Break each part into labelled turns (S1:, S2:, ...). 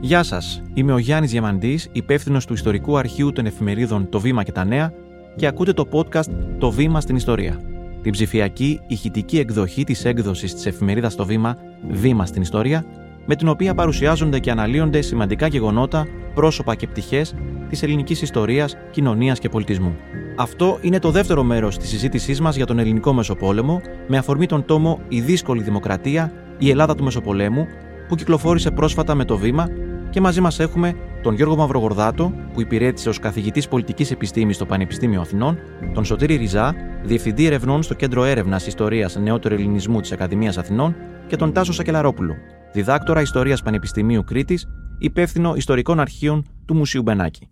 S1: Γεια σας, είμαι ο Γιάννης Διαμαντής, υπεύθυνος του Ιστορικού Αρχείου των Εφημερίδων Το Βήμα και τα Νέα και ακούτε το podcast Το Βήμα στην Ιστορία. Την ψηφιακή ηχητική εκδοχή της έκδοσης της εφημερίδας Το Βήμα, Βήμα στην Ιστορία, με την οποία παρουσιάζονται και αναλύονται σημαντικά γεγονότα, πρόσωπα και πτυχές της ελληνικής ιστορίας, κοινωνίας και πολιτισμού. Αυτό είναι το δεύτερο μέρος της συζήτησής μας για τον ελληνικό Μεσοπόλεμο, με αφορμή τον τόμο Η δύσκολη δημοκρατία, η Ελλάδα του Μεσοπολέμου, που κυκλοφόρησε πρόσφατα με το βήμα και μαζί μας έχουμε τον Γιώργο Μαυρογορδάτο, που υπηρέτησε ως καθηγητής πολιτικής επιστήμης στο Πανεπιστήμιο Αθηνών, τον Σωτήρη Ριζά, διευθυντή ερευνών στο Κέντρο Έρευνας Ιστορίας Νεότερου Ελληνισμού της Ακαδημίας Αθηνών, και τον Τάσο Σακελαρόπουλο, διδάκτορα Ιστορίας Πανεπιστημίου Κρήτης, υπεύθυνο ιστορικών αρχείων του Μουσείου Μπενάκη.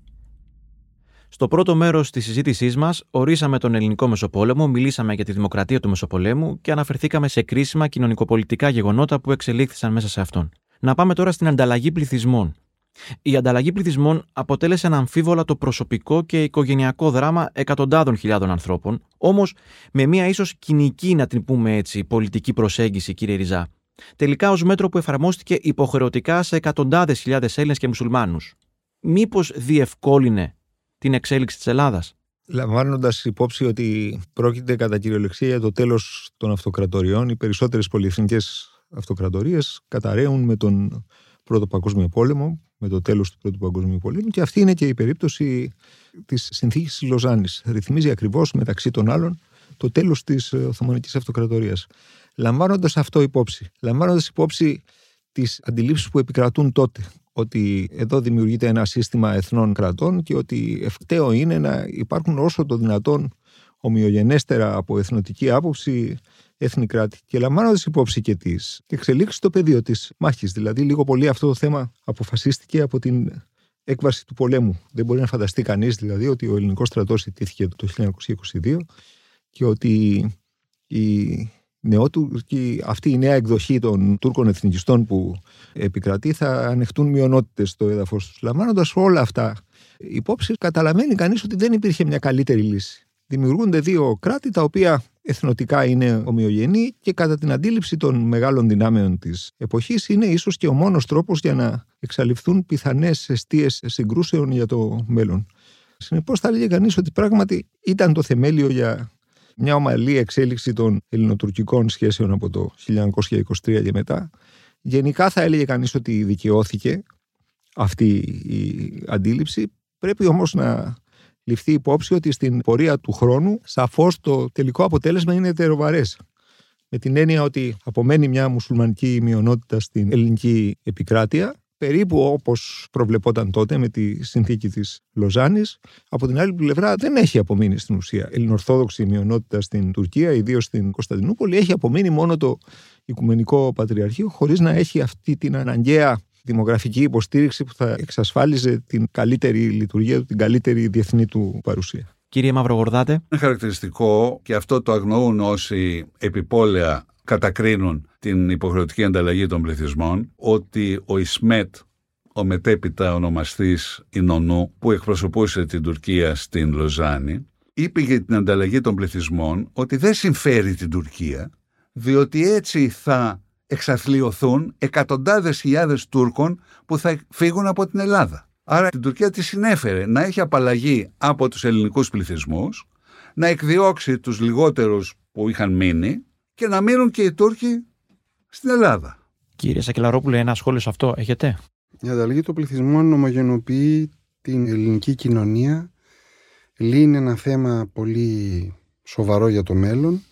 S1: Στο πρώτο μέρος της συζήτησής μας, ορίσαμε τον ελληνικό Μεσοπόλεμο, μιλήσαμε για τη δημοκρατία του Μεσοπολέμου και αναφερθήκαμε σε κρίσιμα κοινωνικοπολιτικά γεγονότα που εξελίχθησαν μέσα σε αυτόν. Να πάμε τώρα στην ανταλλαγή πληθυσμών. Η ανταλλαγή πληθυσμών αποτέλεσε αναμφίβολα το προσωπικό και οικογενειακό δράμα εκατοντάδων χιλιάδων ανθρώπων, όμως με μία ίσως κοινική, να την πούμε έτσι, πολιτική προσέγγιση, κύριε Ριζά. Τελικά ως μέτρο που εφαρμόστηκε υποχρεωτικά σε εκατοντάδες χιλιάδες Έλληνες και Μουσουλμάνους. Μήπως διευκόλυνε την εξέλιξη της Ελλάδας.
S2: Λαμβάνοντας υπόψη ότι πρόκειται κατά κυριολεξία για το τέλος των αυτοκρατοριών, οι περισσότερες πολυεθνικές αυτοκρατορίες καταραίουν με τον Πρώτο Παγκόσμιο Πόλεμο, με το τέλος του Πρώτου Παγκόσμιου Πολέμου, και αυτή είναι και η περίπτωση της συνθήκης της Λοζάνης. Ρυθμίζει ακριβώς μεταξύ των άλλων το τέλος της Οθωμανικής Αυτοκρατορίας. Λαμβάνοντας αυτό υπόψη, λαμβάνοντας υπόψη τις αντιλήψεις που επικρατούν τότε, ότι εδώ δημιουργείται ένα σύστημα εθνών κρατών και ότι ευκταίο είναι να υπάρχουν όσο το δυνατόν ομοιογενέστερα από εθνοτική άποψη έθνη κράτη. Και λαμβάνοντας υπόψη και τις εξελίξεις στο πεδίο της μάχης. Δηλαδή, λίγο πολύ αυτό το θέμα αποφασίστηκε από την έκβαση του πολέμου. Δεν μπορεί να φανταστεί κανείς δηλαδή ότι ο ελληνικός στρατός ιτήθηκε το 1922 και ότι η νεότουρκη, αυτή η νέα εκδοχή των Τούρκων εθνικιστών που επικρατεί θα ανεχτούν μειονότητες στο έδαφος τους. Λαμβάνοντας όλα αυτά υπόψη, καταλαβαίνει κανείς ότι δεν υπήρχε μια καλύτερη λύση. Δημιουργούνται δύο κράτη τα οποία εθνοτικά είναι ομοιογενή και κατά την αντίληψη των μεγάλων δυνάμεων της εποχής είναι ίσως και ο μόνος τρόπος για να εξαλειφθούν πιθανές αιστείες συγκρούσεων για το μέλλον. Συνεπώς, θα έλεγε κανείς ότι πράγματι ήταν το θεμέλιο για μια ομαλή εξέλιξη των ελληνοτουρκικών σχέσεων από το 1923 και μετά. Γενικά θα έλεγε κανείς ότι δικαιώθηκε αυτή η αντίληψη. Πρέπει όμως να ληφθεί υπόψη ότι στην πορεία του χρόνου σαφώς το τελικό αποτέλεσμα είναι ετεροβαρές. Με την έννοια ότι απομένει μια μουσουλμανική μειονότητα στην ελληνική επικράτεια περίπου όπως προβλεπόταν τότε με τη συνθήκη της Λοζάνης. Από την άλλη πλευρά δεν έχει απομείνει στην ουσία. Ελληνορθόδοξη μειονότητα στην Τουρκία, ιδίως στην Κωνσταντινούπολη, έχει απομείνει μόνο το Οικουμενικό Πατριαρχείο, χωρίς να έχει αυτή την αναγκαία δημογραφική υποστήριξη που θα εξασφάλιζε την καλύτερη λειτουργία του, την καλύτερη διεθνή του παρουσία.
S1: Κύριε Μαυρογορδάτε.
S3: Είναι χαρακτηριστικό και αυτό το αγνοούν όσοι επιπόλαια κατακρίνουν την υποχρεωτική ανταλλαγή των πληθυσμών ότι ο Ισμέτ, ο μετέπειτα ονομαστής Ινωνού που εκπροσωπούσε την Τουρκία στην Λοζάνη, είπε για την ανταλλαγή των πληθυσμών ότι δεν συμφέρει την Τουρκία διότι έτσι θα εξαθλιωθούν εκατοντάδες χιλιάδες Τούρκων που θα φύγουν από την Ελλάδα. Άρα την Τουρκία τη συνέφερε να έχει απαλλαγή από τους ελληνικούς πληθυσμούς, να εκδιώξει τους λιγότερους που είχαν μείνει και να μείνουν και οι Τούρκοι στην Ελλάδα.
S1: Κύριε Σακελαρόπουλε, ένα σχόλιο σε αυτό έχετε;
S4: Η ανταλλαγή των πληθυσμών ομογενοποιεί την ελληνική κοινωνία, λύνει ένα θέμα πολύ σοβαρό για το μέλλον,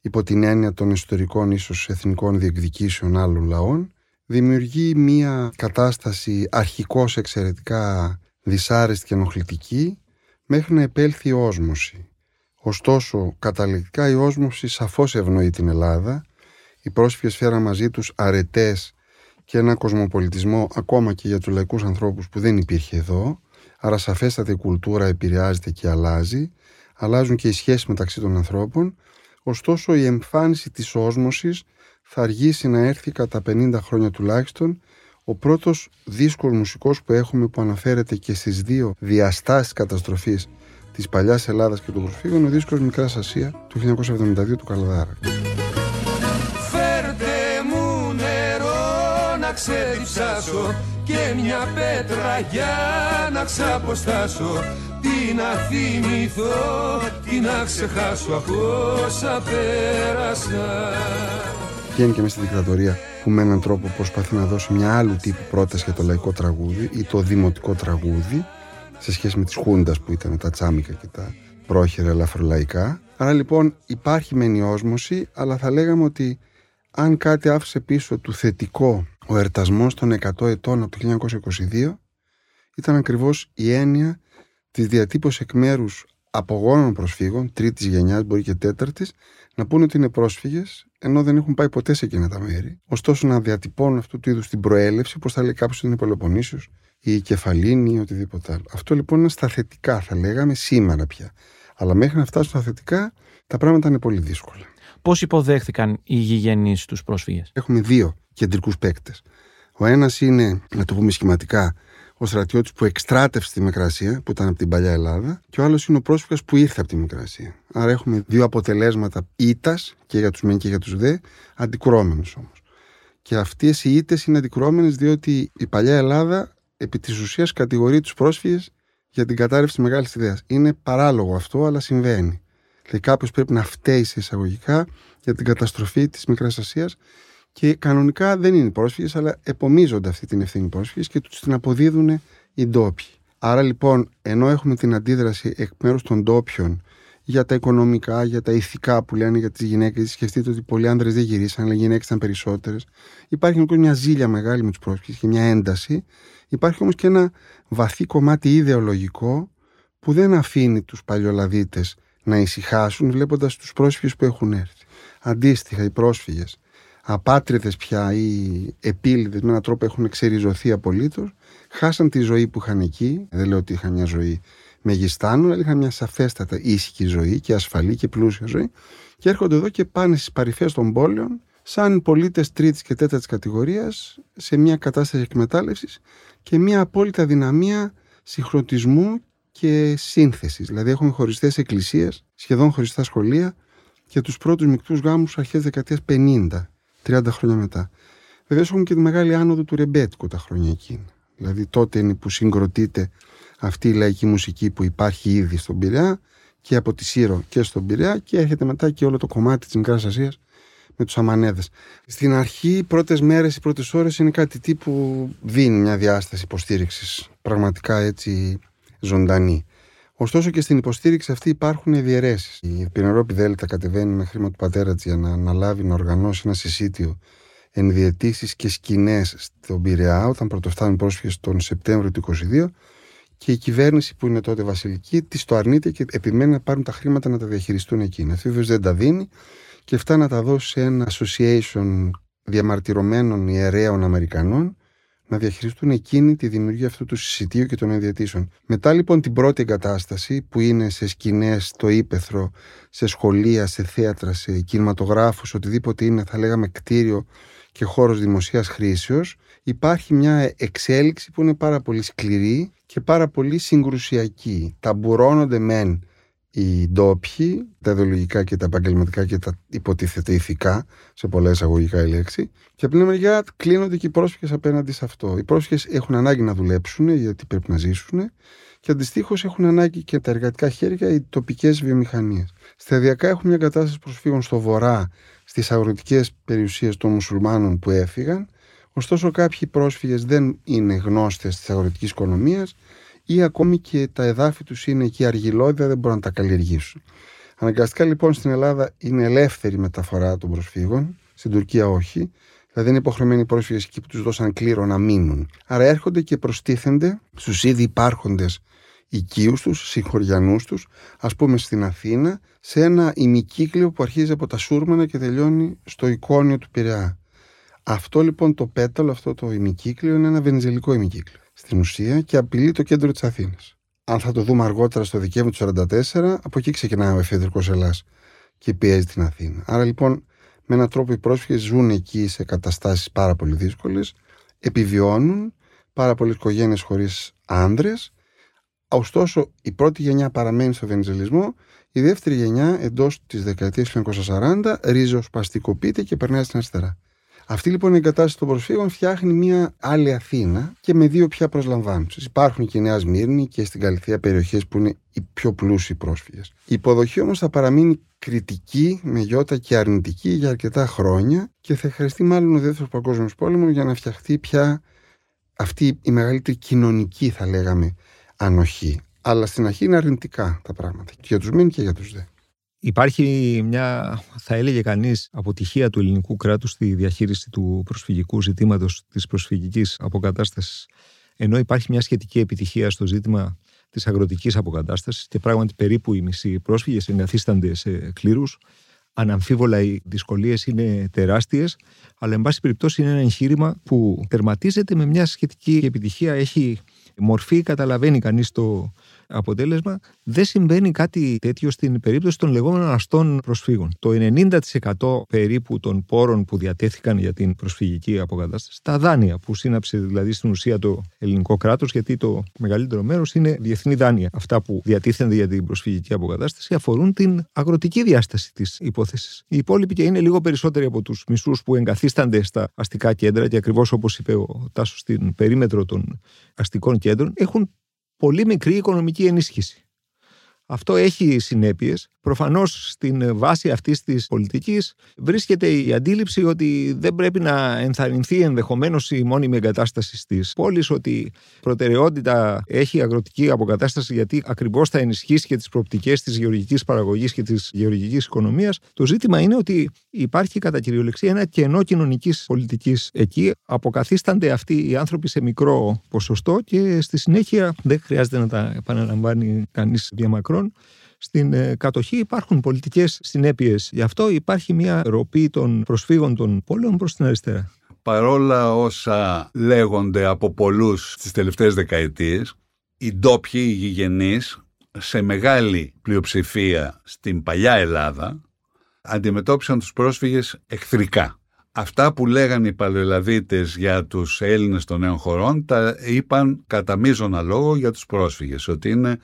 S4: υπό την έννοια των ιστορικών ίσως εθνικών διεκδικήσεων άλλων λαών, δημιουργεί μια κατάσταση αρχικώς εξαιρετικά δυσάρεστη και ενοχλητική, μέχρι να επέλθει η όσμωση. Ωστόσο, καταληκτικά η όσμωση σαφώς ευνοεί την Ελλάδα. Οι πρόσφυγες φέραν μαζί τους αρετές και ένα κοσμοπολιτισμό ακόμα και για τους λαϊκούς ανθρώπους που δεν υπήρχε εδώ. Άρα σαφέστατα η κουλτούρα επηρεάζεται και αλλάζει. Αλλάζουν και οι σχέσεις μεταξύ των ανθρώπων. Ωστόσο η εμφάνιση της όσμωσης θα αργήσει να έρθει κατά 50 χρόνια τουλάχιστον ο πρώτος δύσκολος μουσικός που έχουμε που αναφέρεται και στις δύο διαστάσεις καταστροφής της παλιάς Ελλάδας και των προσφύγων, ο δίσκος Μικράς Ασία του 1972 του Καλαδάρα.
S5: Φέρτε μου νερό να ξεδιψάσω και μια πέτρα για να ξαποστάσω. Τι να θυμηθώ, τι να ξεχάσω από όσα πέρασα.
S4: Βγαίνει και μέσα στη δικτατορία που με έναν τρόπο προσπαθεί να δώσει μια άλλου τύπου πρόταση για το λαϊκό τραγούδι ή το δημοτικό τραγούδι σε σχέση με τις χούντας που ήταν τα τσάμικα και τα πρόχειρα ελαφρολαϊκά. Άρα λοιπόν υπάρχει μεν η όσμωση, αλλά θα λέγαμε ότι αν κάτι άφησε πίσω του θετικό ο ερτασμός των 100 ετών από το 1922 ήταν ακριβώς η έννοια της διατύπωσης εκ μέρους απογόνων προσφύγων, τρίτης γενιάς, μπορεί και τέταρτης, να πούνε ότι είναι πρόσφυγες, ενώ δεν έχουν πάει ποτέ σε εκείνα τα μέρη. Ωστόσο, να διατυπώνουν αυτού του είδους την προέλευση, όπως θα λέει κάποιος ότι είναι Πελοποννήσιο ή η Κεφαλίνη ή οτιδήποτε άλλο. Αυτό λοιπόν είναι στα θετικά, θα λέγαμε σήμερα πια. Αλλά μέχρι να φτάσουν στα θετικά, τα πράγματα είναι πολύ δύσκολα.
S1: Πώς υποδέχθηκαν οι γηγενείς τους πρόσφυγες,
S4: Έχουμε δύο κεντρικούς παίκτες. Ο ένας είναι, να το πούμε σχηματικά, ο στρατιώτης που εκστράτευσε τη Μικρασία, που ήταν από την παλιά Ελλάδα, και ο άλλος είναι ο πρόσφυγας που ήρθε από τη Μικρασία. Άρα έχουμε δύο αποτελέσματα ήττας και για τους μεν και για τους δε, αντικρώμενους όμως. Και αυτές οι ήττες είναι αντικρώμενες διότι η παλιά Ελλάδα επί της ουσίας κατηγορεί τους πρόσφυγες για την κατάρρευση τη μεγάλης ιδέα. Είναι παράλογο αυτό, αλλά συμβαίνει. Δηλαδή κάποιος πρέπει να φταίει σε εισαγωγικά για την καταστροφή της Μικράς Ασίας και κανονικά δεν είναι πρόσφυγες, αλλά επομίζονται αυτή την ευθύνη πρόσφυγες και τους την αποδίδουν οι ντόπιοι. Άρα λοιπόν, ενώ έχουμε την αντίδραση εκ μέρους των ντόπιων για τα οικονομικά, για τα ηθικά που λένε για τις γυναίκες, σκεφτείτε ότι πολλοί άνδρες δεν γυρίσαν, αλλά οι γυναίκες ήταν περισσότερες. Υπάρχει λοιπόν μια ζήλια μεγάλη με τους πρόσφυγες και μια ένταση. Υπάρχει όμως και ένα βαθύ κομμάτι ιδεολογικό που δεν αφήνει τους παλιολαδίτες να ησυχάσουν βλέποντας τους πρόσφυγες που έχουν έρθει. Αντίστοιχα, οι πρόσφυγες απάτριδες πια ή επίλυδες με έναν τρόπο έχουν εξεριζωθεί απολύτως, χάσαν τη ζωή που είχαν εκεί. Δεν λέω ότι είχαν μια ζωή μεγιστάνων, αλλά είχαν μια σαφέστατα ήσυχη ζωή και ασφαλή και πλούσια ζωή. Και έρχονται εδώ και πάνε στις παρυφές των πόλεων, σαν πολίτες τρίτης και τέταρτης κατηγορίας, σε μια κατάσταση εκμετάλλευσης και μια απόλυτα δυναμία συγχρονισμού και σύνθεσης. Δηλαδή, έχουμε χωριστές εκκλησίες, σχεδόν χωριστά σχολεία και τους πρώτους μεικτούς γάμους αρχές δεκαετίας 50 30 χρόνια μετά. Βεβαίως έχουμε και τη μεγάλη άνοδο του ρεμπέτικου τα χρόνια εκείνα. Δηλαδή τότε είναι που συγκροτείται αυτή η λαϊκή μουσική που υπάρχει ήδη στον Πειραιά και από τη Σύρο και στον Πειραιά και έρχεται μετά και όλο το κομμάτι της Μικράς Ασίας με τους Αμανέδες. Στην αρχή, οι πρώτες μέρες, οι πρώτες ώρες είναι κάτι τύπου δίνει μια διάσταση υποστήριξης πραγματικά έτσι ζωντανή. Ωστόσο και στην υποστήριξη αυτή υπάρχουν διαιρέσει. Η Πινερόπη Δέλτα κατεβαίνει με χρήμα του πατέρα της για να αναλάβει να οργανώσει ένα συσίτιο ενδιαιτήσει και σκηνές στον Πειραιά, όταν πρωτοφτάνουν πρόσφυγες τον Σεπτέμβριο του 2022. Και η κυβέρνηση που είναι τότε βασιλική της το αρνείται και επιμένει να πάρουν τα χρήματα να τα διαχειριστούν εκείνα. Αυτή βέβαια δεν τα δίνει και φτάνει να τα δώσει σε ένα association διαμαρτυρωμένων ιερέων Αμερικανών να διαχειριστούν εκείνη τη δημιουργία αυτού του συσιτίου και των ενδιατήσεων. Μετά λοιπόν την πρώτη εγκατάσταση που είναι σε σκηνές, στο ύπεθρο, σε σχολεία, σε θέατρα, σε κινηματογράφους, οτιδήποτε είναι θα λέγαμε κτίριο και χώρος δημοσίας χρήσεως, υπάρχει μια εξέλιξη που είναι πάρα πολύ σκληρή και πάρα πολύ συγκρουσιακή. Ταμπουρώνονται μεν οι ντόπιοι, τα ιδεολογικά και τα επαγγελματικά και τα υποτίθεται ηθικά, σε πολλά εισαγωγικά η λέξη, και από την μεριά κλείνονται και οι πρόσφυγες απέναντι σε αυτό. Οι πρόσφυγες έχουν ανάγκη να δουλέψουν, γιατί πρέπει να ζήσουν, και αντιστοίχως έχουν ανάγκη και τα εργατικά χέρια, οι τοπικές βιομηχανίες. Σταδιακά έχουμε μια κατάσταση προσφύγων στο βορρά, στις αγροτικές περιουσίες των μουσουλμάνων που έφυγαν. Ωστόσο, κάποιοι πρόσφυγες δεν είναι γνώστες της αγροτικής οικονομίας ή ακόμη και τα εδάφη τους είναι εκεί αργυλώδια, δεν μπορούν να τα καλλιεργήσουν. Αναγκαστικά λοιπόν στην Ελλάδα είναι ελεύθερη μεταφορά των προσφύγων, στην Τουρκία όχι. Δηλαδή είναι υποχρεωμένοι οι πρόσφυγες εκεί που τους δώσαν κλήρο να μείνουν. Άρα έρχονται και προστίθενται στους ήδη υπάρχοντες οικείους τους, συγχωριανούς τους, ας πούμε στην Αθήνα, σε ένα ημικύκλιο που αρχίζει από τα Σούρμανα και τελειώνει στο εικόνιο του Πειραιά. Αυτό λοιπόν το πέταλο, αυτό το ημικύκλιο είναι ένα βενζελικό ημικύκλιο στην ουσία και απειλεί το κέντρο της Αθήνας. Αν θα το δούμε αργότερα στο Δεκέμβριο του 1944, από εκεί ξεκινάει ο εφεδρικός Ελλάς και πιέζει την Αθήνα. Άρα λοιπόν, με έναν τρόπο οι πρόσφυγες ζουν εκεί σε καταστάσεις πάρα πολύ δύσκολες, επιβιώνουν πάρα πολλές οικογένειες χωρίς άνδρες. Ωστόσο, η πρώτη γενιά παραμένει στο βενιζελισμό, η δεύτερη γενιά εντός της δεκαετίας 1940 ρίζοσπαστικοποιείται και περνάει στην αριστερά. Αυτή λοιπόν η εγκατάσταση των προσφύγων φτιάχνει μια άλλη Αθήνα και με δύο πια προσλαμβάνουσες. Υπάρχουν και η Νέα Σμύρνη και στην Καλυθία περιοχές που είναι οι πιο πλούσιοι πρόσφυγες. Η υποδοχή όμως θα παραμείνει κριτική με γιώτα και αρνητική για αρκετά χρόνια και θα χρειαστεί μάλλον ο Δεύτερο Παγκόσμιος Πόλεμος για να φτιαχτεί πια αυτή η μεγαλύτερη κοινωνική, θα λέγαμε, ανοχή. Αλλά στην αρχή είναι αρνητικά τα πράγματα. Και για τους μεν και για τους δε.
S2: Υπάρχει μια, θα έλεγε κανείς, αποτυχία του ελληνικού κράτους στη διαχείριση του προσφυγικού ζητήματος της προσφυγικής αποκατάστασης ενώ υπάρχει μια σχετική επιτυχία στο ζήτημα της αγροτικής αποκατάστασης και πράγματι περίπου οι μισοί πρόσφυγες εγκαθίστανται σε κλήρους. Αναμφίβολα οι δυσκολίες είναι τεράστιες, αλλά εν πάση περιπτώσει είναι ένα εγχείρημα που τερματίζεται με μια σχετική επιτυχία. Έχει μορφή, καταλαβαίνει κανείς το, αποτέλεσμα, δεν συμβαίνει κάτι τέτοιο στην περίπτωση των λεγόμενων αστών προσφύγων. Το 90% περίπου των πόρων που διατέθηκαν για την προσφυγική αποκατάσταση, τα δάνεια που σύναψε δηλαδή στην ουσία το ελληνικό κράτος, γιατί το μεγαλύτερο μέρος είναι διεθνή δάνεια. Αυτά που διατίθενται για την προσφυγική αποκατάσταση αφορούν την αγροτική διάσταση της υπόθεσης. Οι υπόλοιποι και είναι λίγο περισσότεροι από τους μισούς που εγκαθίστανται στα αστικά κέντρα και ακριβώς όπως είπε ο Τάσος στην περίμετρο των αστικών κέντρων, έχουν πολύ μικρή οικονομική ενίσχυση. Αυτό έχει συνέπειες. Προφανώς στην βάση αυτής της πολιτικής βρίσκεται η αντίληψη ότι δεν πρέπει να ενθαρρυνθεί ενδεχομένως η μόνιμη εγκατάσταση στις πόλεις, ότι προτεραιότητα έχει η αγροτική αποκατάσταση γιατί ακριβώς θα ενισχύσει και τις προοπτικές της γεωργικής παραγωγής και της γεωργικής οικονομίας. Το ζήτημα είναι ότι υπάρχει κατά κυριολεξία ένα κενό κοινωνικής πολιτικής εκεί. Αποκαθίστανται αυτοί οι άνθρωποι σε μικρό ποσοστό και στη συνέχεια δεν χρειάζεται να τα επαναλαμβάνει κανείς διαμακρών. Στην ε, κατοχή υπάρχουν πολιτικές συνέπειες. Γι' αυτό υπάρχει μια ροπή των προσφύγων των πόλεων προς την αριστερά.
S3: Παρόλα όσα λέγονται από πολλούς τι τελευταίες δεκαετίες, οι ντόπιοι, οι γηγενείς, σε μεγάλη πλειοψηφία στην παλιά Ελλάδα, αντιμετώπισαν τους πρόσφυγες εχθρικά. Αυτά που λέγανε οι παλαιολαδίτες για τους Έλληνες των νέων χωρών τα είπαν κατά μείζωνα λόγο για τους πρόσφυγες, ότι είναι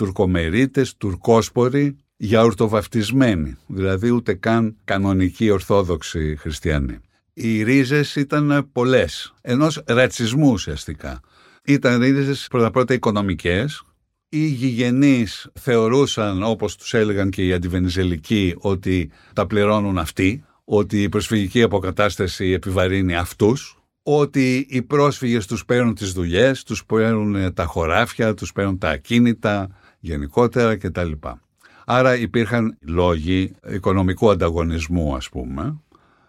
S3: τουρκομερίτες, τουρκόσποροι, γιαουρτοβαφτισμένοι, δηλαδή ούτε καν κανονικοί ορθόδοξοι χριστιανοί. Οι ρίζες ήταν πολλές, ενός ρατσισμού ουσιαστικά. Ήταν ρίζες πρώτα-πρώτα οικονομικές, οι γηγενείς θεωρούσαν, όπως τους έλεγαν και οι αντιβενιζελικοί, ότι τα πληρώνουν αυτοί, ότι η προσφυγική αποκατάσταση επιβαρύνει αυτούς, ότι οι πρόσφυγες τους παίρνουν τις δουλειές, τους παίρνουν τα χωράφια, τους παίρνουν τα ακίνητα γενικότερα κτλ. Άρα υπήρχαν λόγοι οικονομικού ανταγωνισμού ας πούμε.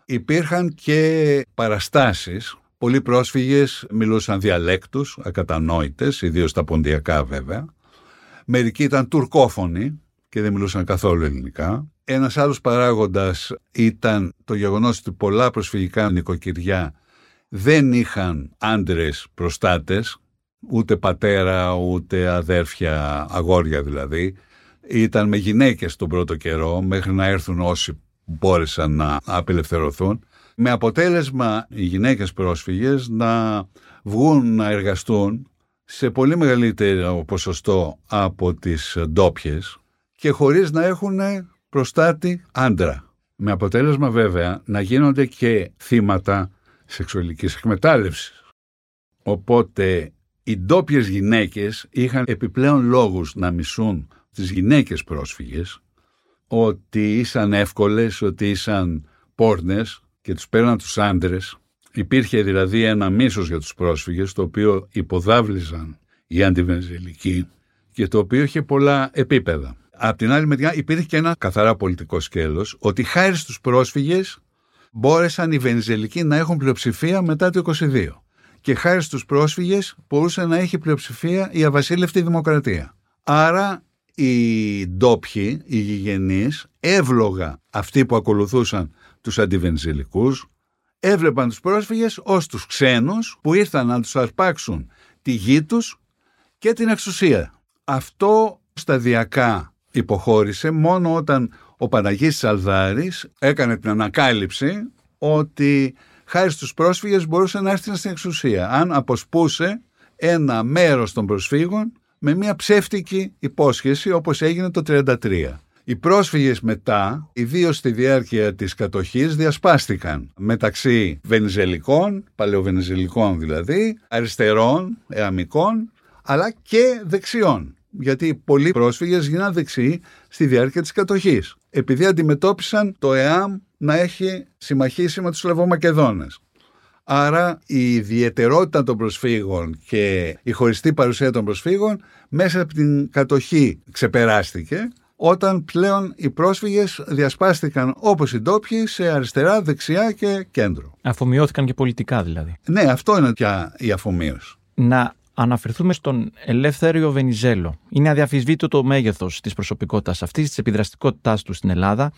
S3: Υπήρχαν και παραστάσεις Πολλοί πρόσφυγες μιλούσαν διαλέκτους, ακατανόητες, ιδίως τα ποντιακά βέβαια. Μερικοί ήταν τουρκόφωνοι και δεν μιλούσαν καθόλου ελληνικά. Ένας άλλος παράγοντας ήταν το γεγονός ότι πολλά προσφυγικά νοικοκυριά δεν είχαν άντρες προστάτες, ούτε πατέρα, ούτε αδέρφια, αγόρια δηλαδή. Ήταν με γυναίκες τον πρώτο καιρό, μέχρι να έρθουν όσοι μπόρεσαν να απελευθερωθούν. Με αποτέλεσμα οι γυναίκες πρόσφυγες να βγουν να εργαστούν σε πολύ μεγαλύτερο ποσοστό από τις ντόπιες και χωρίς να έχουν προστάτη άντρα. Με αποτέλεσμα βέβαια να γίνονται και θύματα σεξουαλικής εκμετάλλευσης. Οπότε οι ντόπιες γυναίκες είχαν επιπλέον λόγους να μισούν τις γυναίκες πρόσφυγες ότι ήσαν εύκολες, ότι ήσαν πόρνες και τους πέραν τους άντρες Υπήρχε δηλαδή ένα μίσος για τους πρόσφυγες το οποίο υποδάβλιζαν οι αντιβενζελικοί και το οποίο είχε πολλά επίπεδα. Απ' την άλλη μεριά υπήρχε και ένα καθαρά πολιτικό σκέλος ότι χάρη στους πρόσφυγες μπόρεσαν οι βενζελικοί να έχουν πλειοψηφία μετά το 22 και χάρη στους πρόσφυγες μπορούσε να έχει πλειοψηφία η αβασίλευτη δημοκρατία. Άρα οι ντόπιοι, οι γηγενείς, εύλογα αυτοί που ακολουθούσαν τους αντιβενζελικούς, έβλεπαν τους πρόσφυγες ως τους ξένους που ήρθαν να τους αρπάξουν τη γη τους και την εξουσία. Αυτό σταδιακά υποχώρησε μόνο όταν ο Παναγής Σαλδάρης έκανε την ανακάλυψη ότι χάρη στους πρόσφυγες μπορούσε να έρθει στην εξουσία αν αποσπούσε ένα μέρος των προσφύγων με μια ψεύτικη υπόσχεση όπως έγινε το 1933. Οι πρόσφυγες μετά, ιδίως στη διάρκεια της κατοχής, διασπάστηκαν μεταξύ βενιζελικών, παλαιοβενιζελικών δηλαδή, αριστερών, εαμικών, αλλά και δεξιών. Γιατί πολλοί πρόσφυγες γίναν δεξιοί στη διάρκεια της κατοχής, επειδή αντιμετώπισαν το ΕΑΜ να έχει συμμαχίσει με τους Σλαβομακεδόνες. Άρα η ιδιαιτερότητα των προσφύγων και η χωριστή παρουσία των προσφύγων μέσα από την κατοχή ξεπεράστηκε όταν πλέον οι πρόσφυγες διασπάστηκαν όπως οι ντόπιοι σε αριστερά, δεξιά και κέντρο.
S1: Αφομοιώθηκαν και πολιτικά δηλαδή.
S3: Ναι, αυτό είναι πια η αφομοίωση.
S1: Να αναφερθούμε στον Ελεύθεριο Βενιζέλο. Είναι αδιαφυσβήτητο το μέγεθος της προσωπικότητας αυτής, της επιδραστικότητάς του στην Ελλάδα.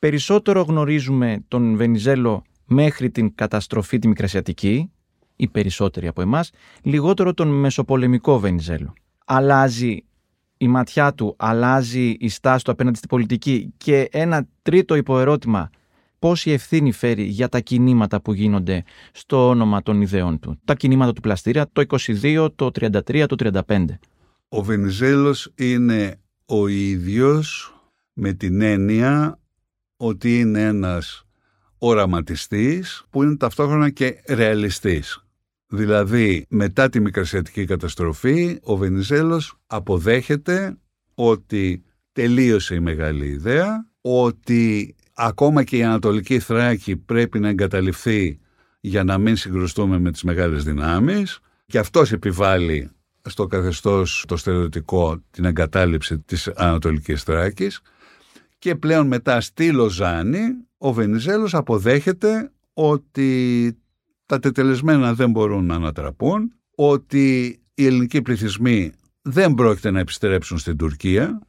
S1: Περισσότερο γνωρίζουμε τον Βενιζέλο μέχρι την καταστροφή τη Μικρασιατική, οι περισσότεροι από εμάς, λιγότερο τον Μεσοπολεμικό Βενιζέλο. Αλλάζει η ματιά του, αλλάζει η στάση του απέναντι στην πολιτική και ένα τρίτο υποερώτημα, πόση ευθύνη φέρει για τα κινήματα που γίνονται στο όνομα των ιδεών του. Τα κινήματα του πλαστήρα, το 22, το 33, το 35.
S3: Ο Βενιζέλος είναι ο ίδιος με την έννοια ότι είναι ένας οραματιστής που είναι ταυτόχρονα και ρεαλιστής. Δηλαδή, μετά τη μικρασιατική καταστροφή, ο Βενιζέλος αποδέχεται ότι τελείωσε η μεγάλη ιδέα, ότι ακόμα και η Ανατολική Θράκη πρέπει να εγκαταλειφθεί για να μην συγκρουστούμε με τις μεγάλες δυνάμεις και αυτός επιβάλλει στο καθεστώς το στερεωτικό την εγκατάλειψη της Ανατολικής Θράκης και πλέον μετά στη Λοζάνη ο Βενιζέλος αποδέχεται ότι τα τετελεσμένα δεν μπορούν να ανατραπούν, ότι οι ελληνικοί πληθυσμοί δεν πρόκειται να επιστρέψουν στην Τουρκία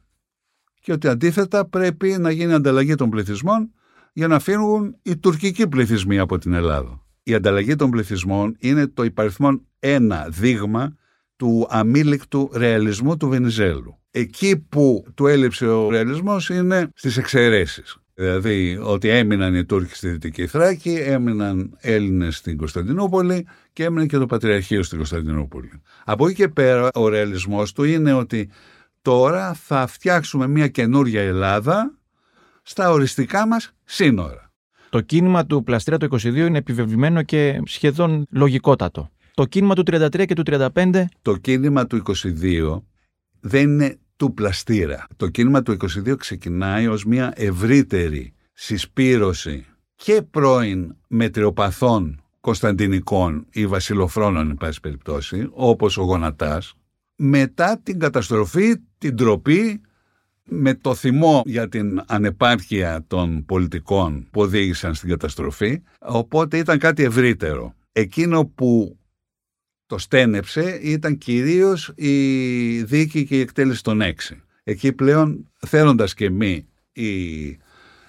S3: και ότι αντίθετα πρέπει να γίνει ανταλλαγή των πληθυσμών για να φύγουν οι τουρκικοί πληθυσμοί από την Ελλάδα. Η ανταλλαγή των πληθυσμών είναι το υπαριθμόν ένα δείγμα του αμήλικτου ρεαλισμού του Βενιζέλου. Εκεί που του έλειψε ο ρεαλισμός είναι στις εξαιρέσεις. Δηλαδή ότι έμειναν οι Τούρκοι στη Δυτική Θράκη, έμειναν Έλληνες στην Κωνσταντινούπολη και έμεινε και το Πατριαρχείο στην Κωνσταντινούπολη. Από εκεί και πέρα ο ρεαλισμός του είναι ότι τώρα θα φτιάξουμε μια καινούρια Ελλάδα στα οριστικά μας σύνορα.
S1: Το κίνημα του Πλαστήρα το 22 είναι επιβεβλημένο και σχεδόν λογικότατο. Το κίνημα του 33 και του 35...
S3: Το κίνημα του 22 δεν είναι του πλαστήρα. Το κίνημα του 22 ξεκινάει ως μια ευρύτερη συσπήρωση και πρώην μετριοπαθών Κωνσταντινικών ή βασιλοφρόνων, εν πάση περιπτώσει, όπως ο Γονατάς, μετά την καταστροφή, την τροπή, με το θυμό για την ανεπάρκεια των πολιτικών που οδήγησαν στην καταστροφή, οπότε ήταν κάτι ευρύτερο. Εκείνο που το στένεψε ήταν κυρίως η δίκη και η εκτέλεση των έξι. Εκεί πλέον θέλοντας και μη οι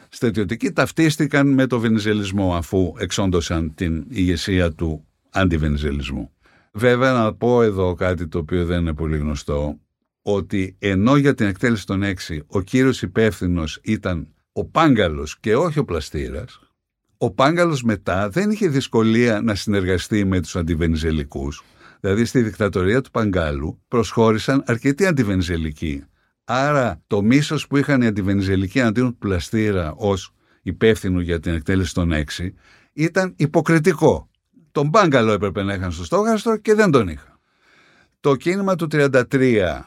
S3: στρατιωτικοί ταυτίστηκαν με το βενιζελισμό αφού εξόντωσαν την ηγεσία του αντιβενιζελισμού. Βέβαια να πω εδώ κάτι το οποίο δεν είναι πολύ γνωστό ότι ενώ για την εκτέλεση των έξι ο κύριος υπεύθυνος ήταν ο Πάγκαλος και όχι ο Πλαστήρας ο Πάγκαλος μετά δεν είχε δυσκολία να συνεργαστεί με τους αντιβενιζελικούς. Δηλαδή στη δικτατορία του Παγκάλου προσχώρησαν αρκετοί αντιβενιζελικοί. Άρα το μίσος που είχαν οι αντιβενιζελικοί αντίον του Πλαστήρα ως υπεύθυνο για την εκτέλεση των έξι ήταν υποκριτικό. Τον Πάγκαλο έπρεπε να είχαν στο στόχαστρο και δεν τον είχαν. Το κίνημα του 33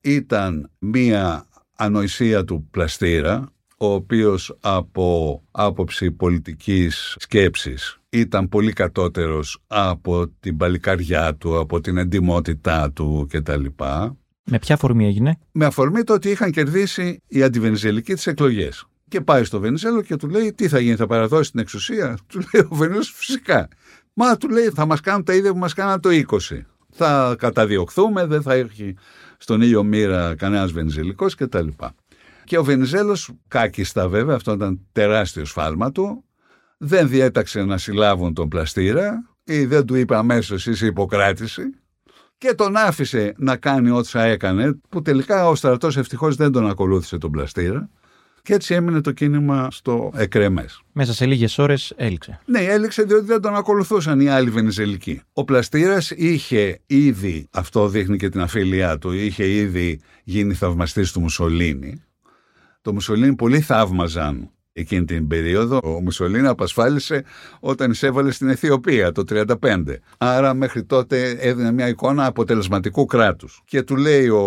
S3: ήταν μία ανοησία του Πλαστήρα ο οποίος από άποψη πολιτικής σκέψης ήταν πολύ κατώτερος από την παλικαριά του, από την εντιμότητά του κτλ.
S1: Με ποια αφορμή έγινε;
S3: Με αφορμή το ότι είχαν κερδίσει οι αντιβενιζελικοί τις εκλογές. Και πάει στο Βενιζέλο και του λέει τι θα γίνει, θα παραδώσει την εξουσία; Του λέει ο Βενιζέλος φυσικά. Μα του λέει θα μας κάνουν τα ίδια που μας κάναν το 20. Θα καταδιωχθούμε, δεν θα έχει στον ήλιο μοίρα κανένας βενιζελικός κτλ. Και ο Βενιζέλος, κάκιστα βέβαια, αυτό ήταν τεράστιο σφάλμα του, δεν διέταξε να συλλάβουν τον πλαστήρα ή δεν του είπε αμέσως είσαι υποκράτηση και τον άφησε να κάνει ό,τι έκανε που τελικά ο στρατός ευτυχώς δεν τον ακολούθησε τον πλαστήρα και έτσι έμεινε το κίνημα στο εκρεμές.
S1: Μέσα σε λίγες ώρες έληξε.
S3: Ναι, έληξε διότι δεν τον ακολουθούσαν οι άλλοι Βενιζελικοί. Ο Πλαστήρας είχε ήδη, αυτό δείχνει και την αφιλία του, είχε ήδη γίνει θαυμαστής του Μουσολίνη Το Μουσολίνη πολλοί θαύμαζαν εκείνη την περίοδο. Ο Μουσολίνη απασφάλισε όταν εισέβαλε στην Αιθιοπία το 1935. Άρα μέχρι τότε έδινε μια εικόνα αποτελεσματικού κράτους. Και του λέει ο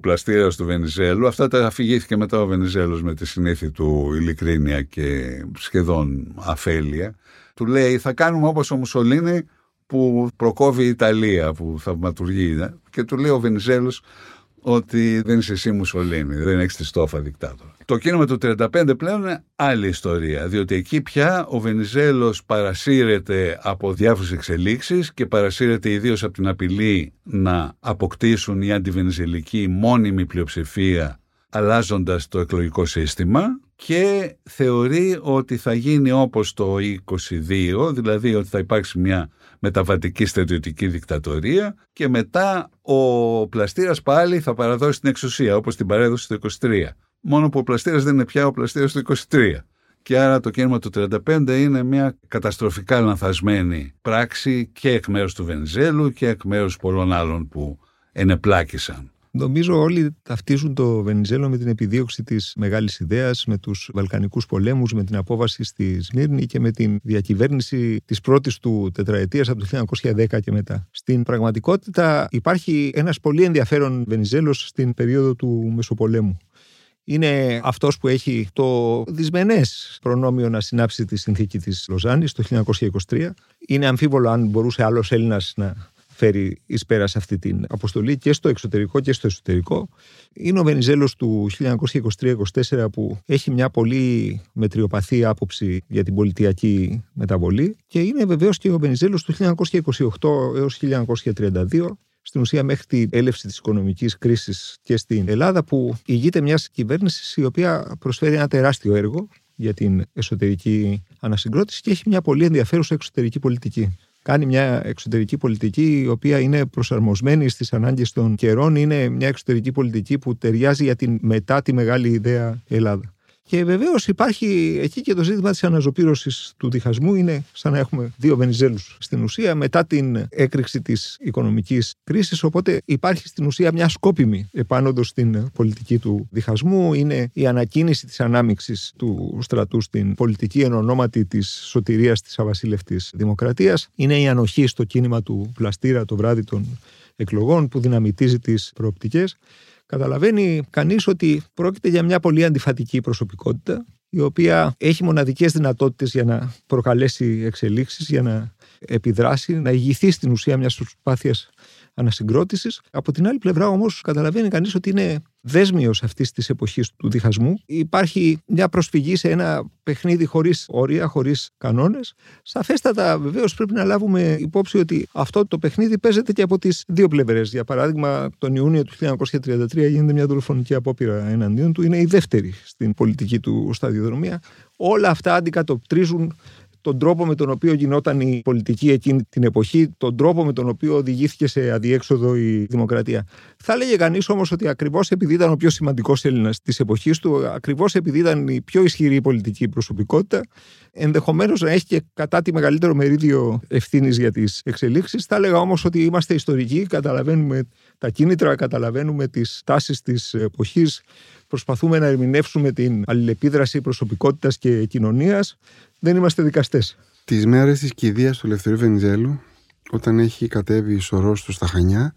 S3: πλαστήρας του Βενιζέλου, αυτά τα αφηγήθηκε μετά ο Βενιζέλος με τη συνήθεια του ειλικρίνεια και σχεδόν αφέλεια. Του λέει θα κάνουμε όπως ο Μουσολίνη που προκόβει η Ιταλία που θαυματουργεί και του λέει ο Βενιζέλος ότι δεν είσαι εσύ Μουσολίνη, δεν έχεις τη στόφα δικτάτορα. Το κίνημα του 35 πλέον είναι άλλη ιστορία, διότι εκεί πια ο Βενιζέλος παρασύρεται από διάφορες εξελίξεις και παρασύρεται ιδίως από την απειλή να αποκτήσουν οι αντιβενιζελικοί μόνιμη πλειοψηφία αλλάζοντας το εκλογικό σύστημα και θεωρεί ότι θα γίνει όπως το 22, δηλαδή ότι θα υπάρξει μια μεταβατική στρατιωτική δικτατορία και μετά ο Πλαστήρας πάλι θα παραδώσει την εξουσία όπως την παρέδωσε το 23. Μόνο που ο Πλαστήρας δεν είναι πια ο Πλαστήρας το 23. Και άρα το κίνημα του 35 είναι μια καταστροφικά λανθασμένη πράξη και εκ μέρους του Βενιζέλου και εκ μέρους πολλών άλλων που ενεπλάκησαν.
S2: Νομίζω όλοι ταυτίζουν το Βενιζέλο με την επιδίωξη της μεγάλης ιδέας, με τους Βαλκανικούς πολέμους, με την απόβαση στη Σμύρνη και με την διακυβέρνηση της πρώτης του τετραετίας από το 1910 και μετά. Στην πραγματικότητα υπάρχει ένας πολύ ενδιαφέρον Βενιζέλος στην περίοδο του Μεσοπολέμου. Είναι αυτός που έχει το δυσμενές προνόμιο να συνάψει τη συνθήκη της Λοζάνης το 1923. Είναι αμφίβολο αν μπορούσε άλλος Έλληνας να φέρει εις πέρας σε αυτή την αποστολή και στο εξωτερικό και στο εσωτερικό. Είναι ο Βενιζέλος του 1923-24 που έχει μια πολύ μετριοπαθή άποψη για την πολιτιακή μεταβολή και είναι βεβαίως και ο Βενιζέλος του 1928 έως 1932 στην ουσία μέχρι την έλευση της οικονομικής κρίσης και στην Ελλάδα που ηγείται μιας κυβέρνησης η οποία προσφέρει ένα τεράστιο έργο για την εσωτερική ανασυγκρότηση και έχει μια πολύ ενδιαφέρουσα εξωτερική πολιτική κάνει μια εξωτερική πολιτική η οποία είναι προσαρμοσμένη στις ανάγκες των καιρών. Είναι μια εξωτερική πολιτική που ταιριάζει για την μετά τη μεγάλη ιδέα Ελλάδα. Και βεβαίως υπάρχει εκεί και το ζήτημα της αναζωπήρωσης του διχασμού. Είναι σαν να έχουμε δύο Βενιζέλους στην ουσία μετά την έκρηξη της οικονομικής κρίσης. Οπότε υπάρχει στην ουσία μια σκόπιμη επάνωδος στην πολιτική του διχασμού. Είναι η ανακίνηση της ανάμειξης του στρατού στην πολιτική εν ονόματι της σωτηρίας της αβασίλευτης δημοκρατίας. Είναι η ανοχή στο κίνημα του πλαστήρα το βράδυ των εκλογών που δυναμητίζει τις προοπτικές καταλαβαίνει κανείς ότι πρόκειται για μια πολύ αντιφατική προσωπικότητα η οποία έχει μοναδικές δυνατότητες για να προκαλέσει εξελίξεις, για να επιδράσει, να ηγηθεί στην ουσία μιας προσπάθειας ανασυγκρότησης. Από την άλλη πλευρά όμως καταλαβαίνει κανείς ότι είναι δέσμιος αυτής της εποχής του διχασμού. Υπάρχει μια προσφυγή σε ένα παιχνίδι χωρίς όρια, χωρίς κανόνες. Σαφέστατα, βεβαίως, πρέπει να λάβουμε υπόψη ότι αυτό το παιχνίδι παίζεται και από τις δύο πλευρές. Για παράδειγμα, τον Ιούνιο του 1933 γίνεται μια δολοφονική απόπειρα εναντίον του. Είναι η δεύτερη στην πολιτική του σταδιοδρομία. Όλα αυτά αντικατοπτρίζουν τον τρόπο με τον οποίο γινόταν η πολιτική εκείνη την εποχή, τον τρόπο με τον οποίο οδηγήθηκε σε αδιέξοδο η δημοκρατία. Θα έλεγε κανείς όμως ότι ακριβώς επειδή ήταν ο πιο σημαντικός Έλληνας της εποχής του, ακριβώς επειδή ήταν η πιο ισχυρή πολιτική προσωπικότητα, ενδεχομένως να έχει και κατά τη μεγαλύτερο μερίδιο ευθύνης για τις εξελίξεις. Θα έλεγα όμως ότι είμαστε ιστορικοί, καταλαβαίνουμε τα κίνητρα, καταλαβαίνουμε τις τάσεις της εποχής, προσπαθούμε να ερμηνεύσουμε την αλληλεπίδραση προσωπικότητας και κοινωνίας δεν είμαστε δικαστές.
S4: Τις μέρες της κηδείας του Ελευθερίου Βενιζέλου, όταν έχει κατέβει η σωρό του στα Χανιά,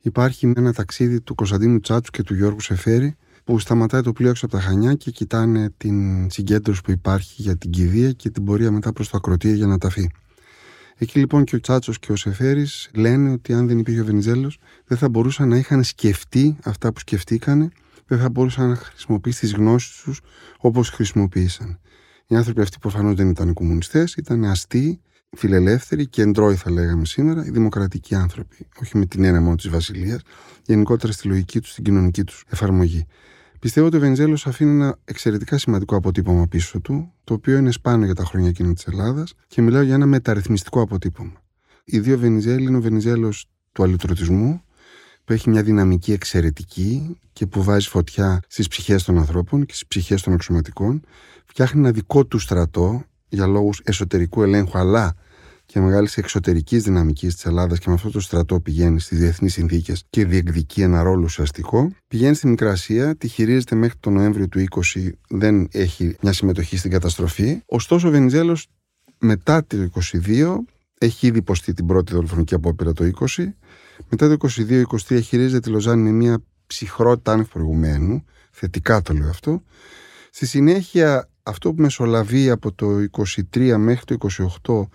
S4: υπάρχει ένα ταξίδι του Κωνσταντίνου Τσάτσου και του Γιώργου Σεφέρη, που σταματάει το πλοίο έξω από τα Χανιά και κοιτάνε την συγκέντρωση που υπάρχει για την κηδεία και την πορεία μετά προς το ακροτήριο για να ταφεί. Εκεί λοιπόν και ο Τσάτσος και ο Σεφέρης λένε ότι αν δεν υπήρχε ο Βενιζέλος, δεν θα μπορούσαν να είχαν σκεφτεί αυτά που σκεφτήκανε, δεν θα μπορούσαν να χρησιμοποιήσει τις γνώσεις τους όπως χρησιμοποίησαν. Οι άνθρωποι αυτοί προφανώ δεν ήταν κομμουνιστές, ήταν αστεί, φιλελεύθεροι, κεντρώοι θα λέγαμε σήμερα, οι δημοκρατικοί άνθρωποι. Όχι με την έννοια μόνο της Βασιλείας, γενικότερα στη λογική τους, στην κοινωνική τους εφαρμογή. Πιστεύω ότι ο Βενιζέλος αφήνει ένα εξαιρετικά σημαντικό αποτύπωμα πίσω του, το οποίο είναι σπάνιο για τα χρόνια εκείνη της Ελλάδας και μιλάω για ένα μεταρρυθμιστικό αποτύπωμα. Οι δύο Βενιζέλοι είναι ο Βενιζέλος του αλυτρωτισμού, που έχει μια δυναμική εξαιρετική και που βάζει φωτιά στις ψυχές των ανθρώπων και στις ψυχές των αξιωματικών φτιάχνει ένα δικό του στρατό για λόγους εσωτερικού ελέγχου αλλά και μεγάλης εξωτερικής δυναμικής της Ελλάδας και με αυτό το στρατό πηγαίνει στις διεθνείς συνθήκες και διεκδικεί ένα ρόλο ουσιαστικό. Πηγαίνει στη Μικρασία, τη χειρίζεται μέχρι τον Νοέμβριο του 20, δεν έχει μια συμμετοχή στην καταστροφή. Ωστόσο, ο Βενιζέλος μετά το 22 έχει ήδη υποστεί την πρώτη δολοφονική απόπειρα το 20. Μετά το 22-23 χειρίζεται τη Λοζάνη με μια ψυχρότητα άνευ προηγουμένου. Θετικά το λέω αυτό. Στη συνέχεια, αυτό που μεσολαβεί από το 23 μέχρι το 28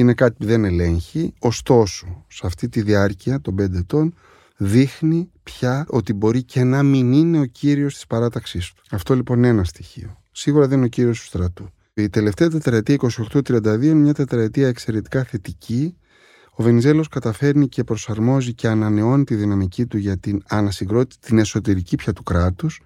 S4: είναι κάτι που δεν ελέγχει. Ωστόσο, σε αυτή τη διάρκεια των 5 ετών δείχνει πια ότι μπορεί και να μην είναι ο κύριος της παράταξής του. Αυτό λοιπόν είναι ένα στοιχείο. Σίγουρα δεν είναι ο κύριος του στρατού. Η τελευταία τετραετία 28-32 είναι μια τετραετία εξαιρετικά θετική. Ο Βενιζέλος καταφέρνει και προσαρμόζει και ανανεώνει τη δυναμική του για την ανασυγκρότηση, την εσωτερική πια του κράτους.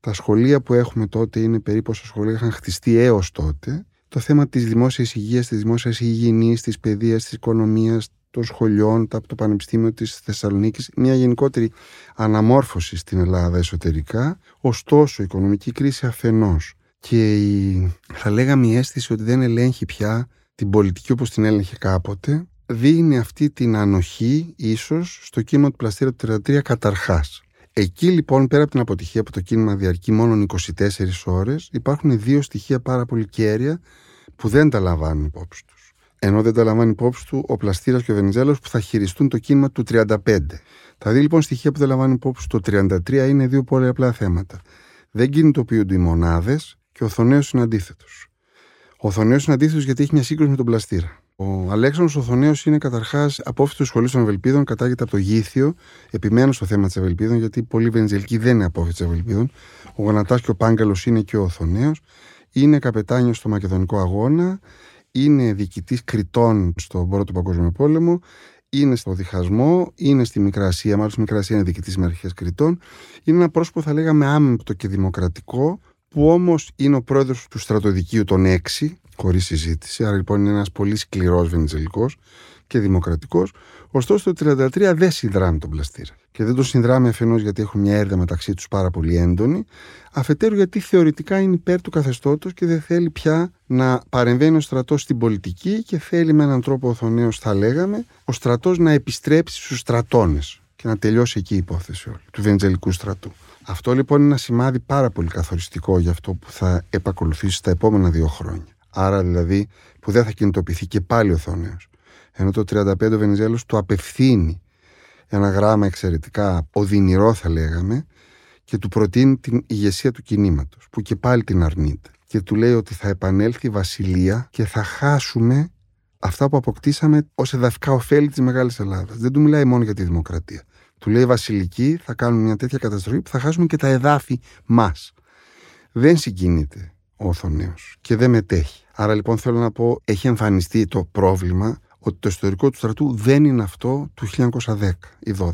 S4: Τα σχολεία που έχουμε τότε είναι περίπου όσα σχολεία είχαν χτιστεί έως τότε. Το θέμα της δημόσιας υγείας, της δημόσιας υγιεινής, της παιδείας, της οικονομίας, των σχολιών, το Πανεπιστήμιο της Θεσσαλονίκης, μια γενικότερη αναμόρφωση στην Ελλάδα εσωτερικά. Ωστόσο, η οικονομική κρίση αφενός και η, θα λέγαμε η αίσθηση ότι δεν ελέγχει πια την πολιτική όπως την έλεγχε κάποτε δίνει αυτή την ανοχή ίσως στο κίνημα του πλαστήρα του 33 καταρχάς. Εκεί λοιπόν πέρα από την αποτυχία που το κίνημα διαρκεί μόνο 24 ώρες υπάρχουν δύο στοιχεία πάρα πολύ κέρια που δεν τα λαμβάνουν υπόψη τους. Ενώ δεν τα λαμβάνει υπόψη του ο Πλαστήρας και ο Βενιζέλος που θα χειριστούν το κίνημα του 35. Τα δύο λοιπόν στοιχεία που δεν λαμβάνουν υπόψη του το 33 είναι δύο πολύ απλά θέματα. Δεν κινητοποιούνται οι μονάδες και ο Θονέος είναι αντίθετος. Ο Θονέος είναι αντίθετος γιατί έχει μια σύγκρουση με τον πλαστήρα. Ο Αλέξανδρος Οθονέο είναι καταρχάς απόφυτο του σχολείου των Ευελπίδων, κατάγεται από το Γήθιο. Επιμένω στο θέμα της Ευελπίδων, γιατί πολλοί Βενζελικοί δεν είναι απόφυτοι Ευελπίδων. Ο Γονατά και ο Πάγκαλος είναι και ο Οθονέος. Είναι καπετάνιος στο Μακεδονικό Αγώνα. Είναι διοικητής κριτών στον Πρώτο Παγκόσμιο Πόλεμο. Είναι στο διχασμό, είναι στη Μικρά Ασία, μάλλον στη Μικρά Ασία είναι διοικητής με αρχές κριτών. Είναι ένα πρόσωπο, θα λέγαμε, άμεμπτο και δημοκρατικό, που όμως είναι ο πρόεδρος του στρατοδικείου των 6, χωρίς συζήτηση. Άρα λοιπόν είναι ένας πολύ σκληρός βενιζελικός και δημοκρατικός. Ωστόσο το 1933 δεν συνδράμει τον πλαστήρα. Και δεν το συνδράμει αφενός γιατί έχουν μια έρδα μεταξύ τους πάρα πολύ έντονη, αφετέρου γιατί θεωρητικά είναι υπέρ του καθεστώτος και δεν θέλει πια να παρεμβαίνει ο στρατός στην πολιτική και θέλει με έναν τρόπο οθονέω, θα λέγαμε, ο στρατός να επιστρέψει στους στρατώνες και να τελειώσει εκεί η υπόθεση όλη του βενιζελικού στρατού. Αυτό λοιπόν είναι ένα σημάδι πάρα πολύ καθοριστικό για αυτό που θα επακολουθήσει τα επόμενα δύο χρόνια. Άρα δηλαδή που δεν θα κινητοποιηθεί και πάλι ο Θόνεος. Ενώ το 35 ο Βενιζέλος του απευθύνει ένα γράμμα εξαιρετικά οδυνηρό θα λέγαμε και του προτείνει την ηγεσία του κινήματος που και πάλι την αρνείται και του λέει ότι θα επανέλθει η βασιλεία και θα χάσουμε αυτά που αποκτήσαμε ως εδαφικά ωφέλη της Μεγάλης Ελλάδας. Δεν του μιλάει μόνο για τη δημοκρατία. Του λέει Βασιλική, θα κάνουμε μια τέτοια καταστροφή που θα χάσουμε και τα εδάφη μας. Δεν συγκινείται ο Οθονέος και δεν μετέχει. Άρα λοιπόν θέλω να πω, έχει εμφανιστεί το πρόβλημα ότι το ιστορικό του στρατού δεν είναι αυτό του 1910 ή 12.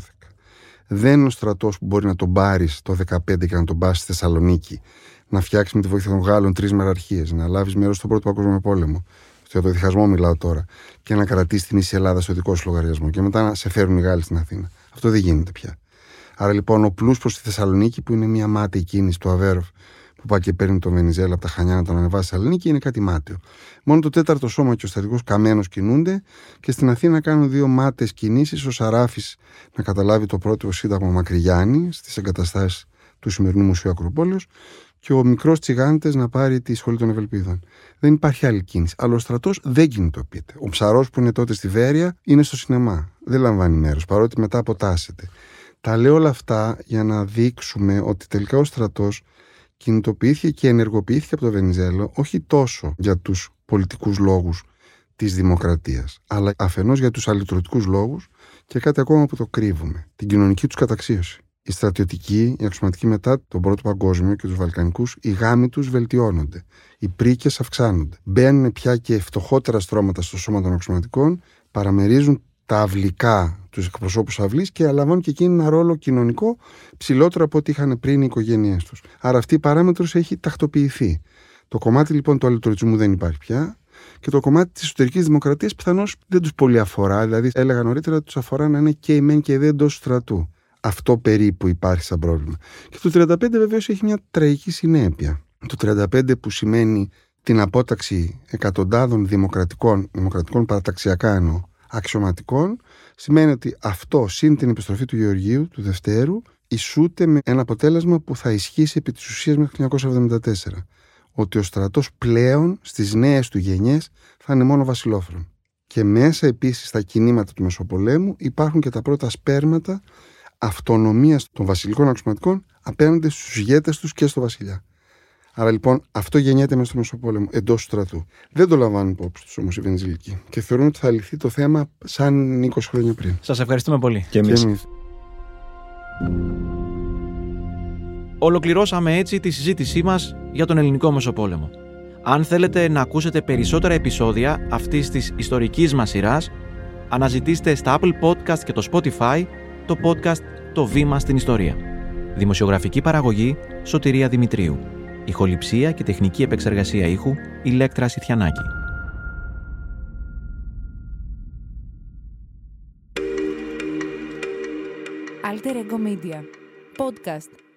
S4: Δεν είναι ο στρατός που μπορεί να τον πάρεις το 15 και να τον πας στη Θεσσαλονίκη, να φτιάξεις με τη βοήθεια των Γάλλων τρεις μεραρχίες, να λάβεις μέρος στον Πρώτο Παγκόσμιο Πόλεμο. Στο το διχασμό μιλάω τώρα. Και να κρατήσεις την ίση Ελλάδα στο δικό σου λογαριασμό. Και μετά να σε φέρουν οι Γάλλοι στην Αθήνα. Αυτό δεν γίνεται πια. Άρα λοιπόν ο πλού προς τη Θεσσαλονίκη, που είναι μια μάτια κίνηση του Αβέροφ, που πάει και παίρνει τον Βενιζέλα από τα Χανιά να τον ανεβάσει στη Θεσσαλονίκη, είναι κάτι μάτιο. Μόνο το τέταρτο σώμα και ο στρατηγός Καμένος κινούνται και στην Αθήνα κάνουν δύο μάτε κινήσεις. Ο Σαράφης να καταλάβει το πρώτο σύνταγμα Μακριγιάννη στις εγκαταστάσεις του σημερινού Μουσείου Ακροπόλεως και ο μικρός Τσιγάντες να πάρει τη σχολή των Ευελπίδων. Δεν υπάρχει άλλη κίνηση. Αλλά ο στρατός δεν κινητοποιείται. Ο ψαρός που είναι τότε στη Βέρεια είναι στο σινεμά. Δεν λαμβάνει μέρος, παρότι μετά αποτάσσεται. Τα λέω όλα αυτά για να δείξουμε ότι τελικά ο στρατός κινητοποιήθηκε και ενεργοποιήθηκε από το Βενιζέλο όχι τόσο για τους πολιτικούς λόγους της δημοκρατίας, αλλά αφενός για τους αλληλετρωτικού λόγους και κάτι ακόμα που το κρύβουμε, την κοινωνική τους καταξίωση. Οι στρατιωτικοί, οι αξιωματικοί μετά τον Πρώτο Παγκόσμιο και τους Βαλκανικούς, οι γάμοι τους βελτιώνονται. Οι πρίκες αυξάνονται. Μπαίνουν πια και φτωχότερα στρώματα στο σώμα των αξιωματικών, παραμερίζουν τα αυλικά τους εκπροσώπους αυλής και λαμβάνουν και εκείνη ένα ρόλο κοινωνικό ψηλότερο από ό,τι είχαν πριν οι οικογένειές τους. Άρα αυτή η παράμετρος έχει τακτοποιηθεί. Το κομμάτι λοιπόν του αλυτορισμού δεν υπάρχει πια και το κομμάτι της εσωτερικής δημοκρατίας πιθανώς δεν τους πολύ αφορά. Δηλαδή, έλεγα νωρίτερα ότι τους αφορά να είναι και οι μεν και οι δεν εντός στρατού. Αυτό περίπου υπάρχει σαν πρόβλημα. Και το 35 βεβαίως έχει μια τραγική συνέπεια. Το 35 που σημαίνει την απόταξη εκατοντάδων δημοκρατικών, δημοκρατικών παραταξιακά εννοώ, αξιωματικών, σημαίνει ότι αυτό συν την επιστροφή του Γεωργίου, του Δευτέρου, ισούται με ένα αποτέλεσμα που θα ισχύσει επί της ουσίας μέχρι το 1974. Ότι ο στρατός πλέον στις νέες του γενιές θα είναι μόνο βασιλόφρον. Και μέσα επίσης στα κινήματα του Μεσοπολέμου υπάρχουν και τα πρώτα σπέρματα αυτονομίας των βασιλικών αξιωματικών απέναντι στους ηγέτες τους και στο βασιλιά. Άρα λοιπόν αυτό γεννιέται μέσα στο Μεσοπόλεμο, εντός του στρατού. Δεν το λαμβάνουν υπόψη τους όμως οι Βενζιλικοί. Και θεωρούν ότι θα λυθεί το θέμα σαν 20 χρόνια πριν.
S1: Σας ευχαριστούμε πολύ.
S2: Και εμείς.
S1: Ολοκληρώσαμε έτσι τη συζήτησή μας για τον ελληνικό Μεσοπόλεμο. Αν θέλετε να ακούσετε περισσότερα επεισόδια αυτής της ιστορικής μας σειράς, αναζητήστε στα Apple Podcast και το Spotify το podcast «Το βήμα στην ιστορία». Δημοσιογραφική παραγωγή Σωτηρία Δημητρίου. Ηχοληψία και τεχνική επεξεργασία ήχου Ηλέκτρα Σιτιανάκη.
S6: Alter Ego Media. Podcast.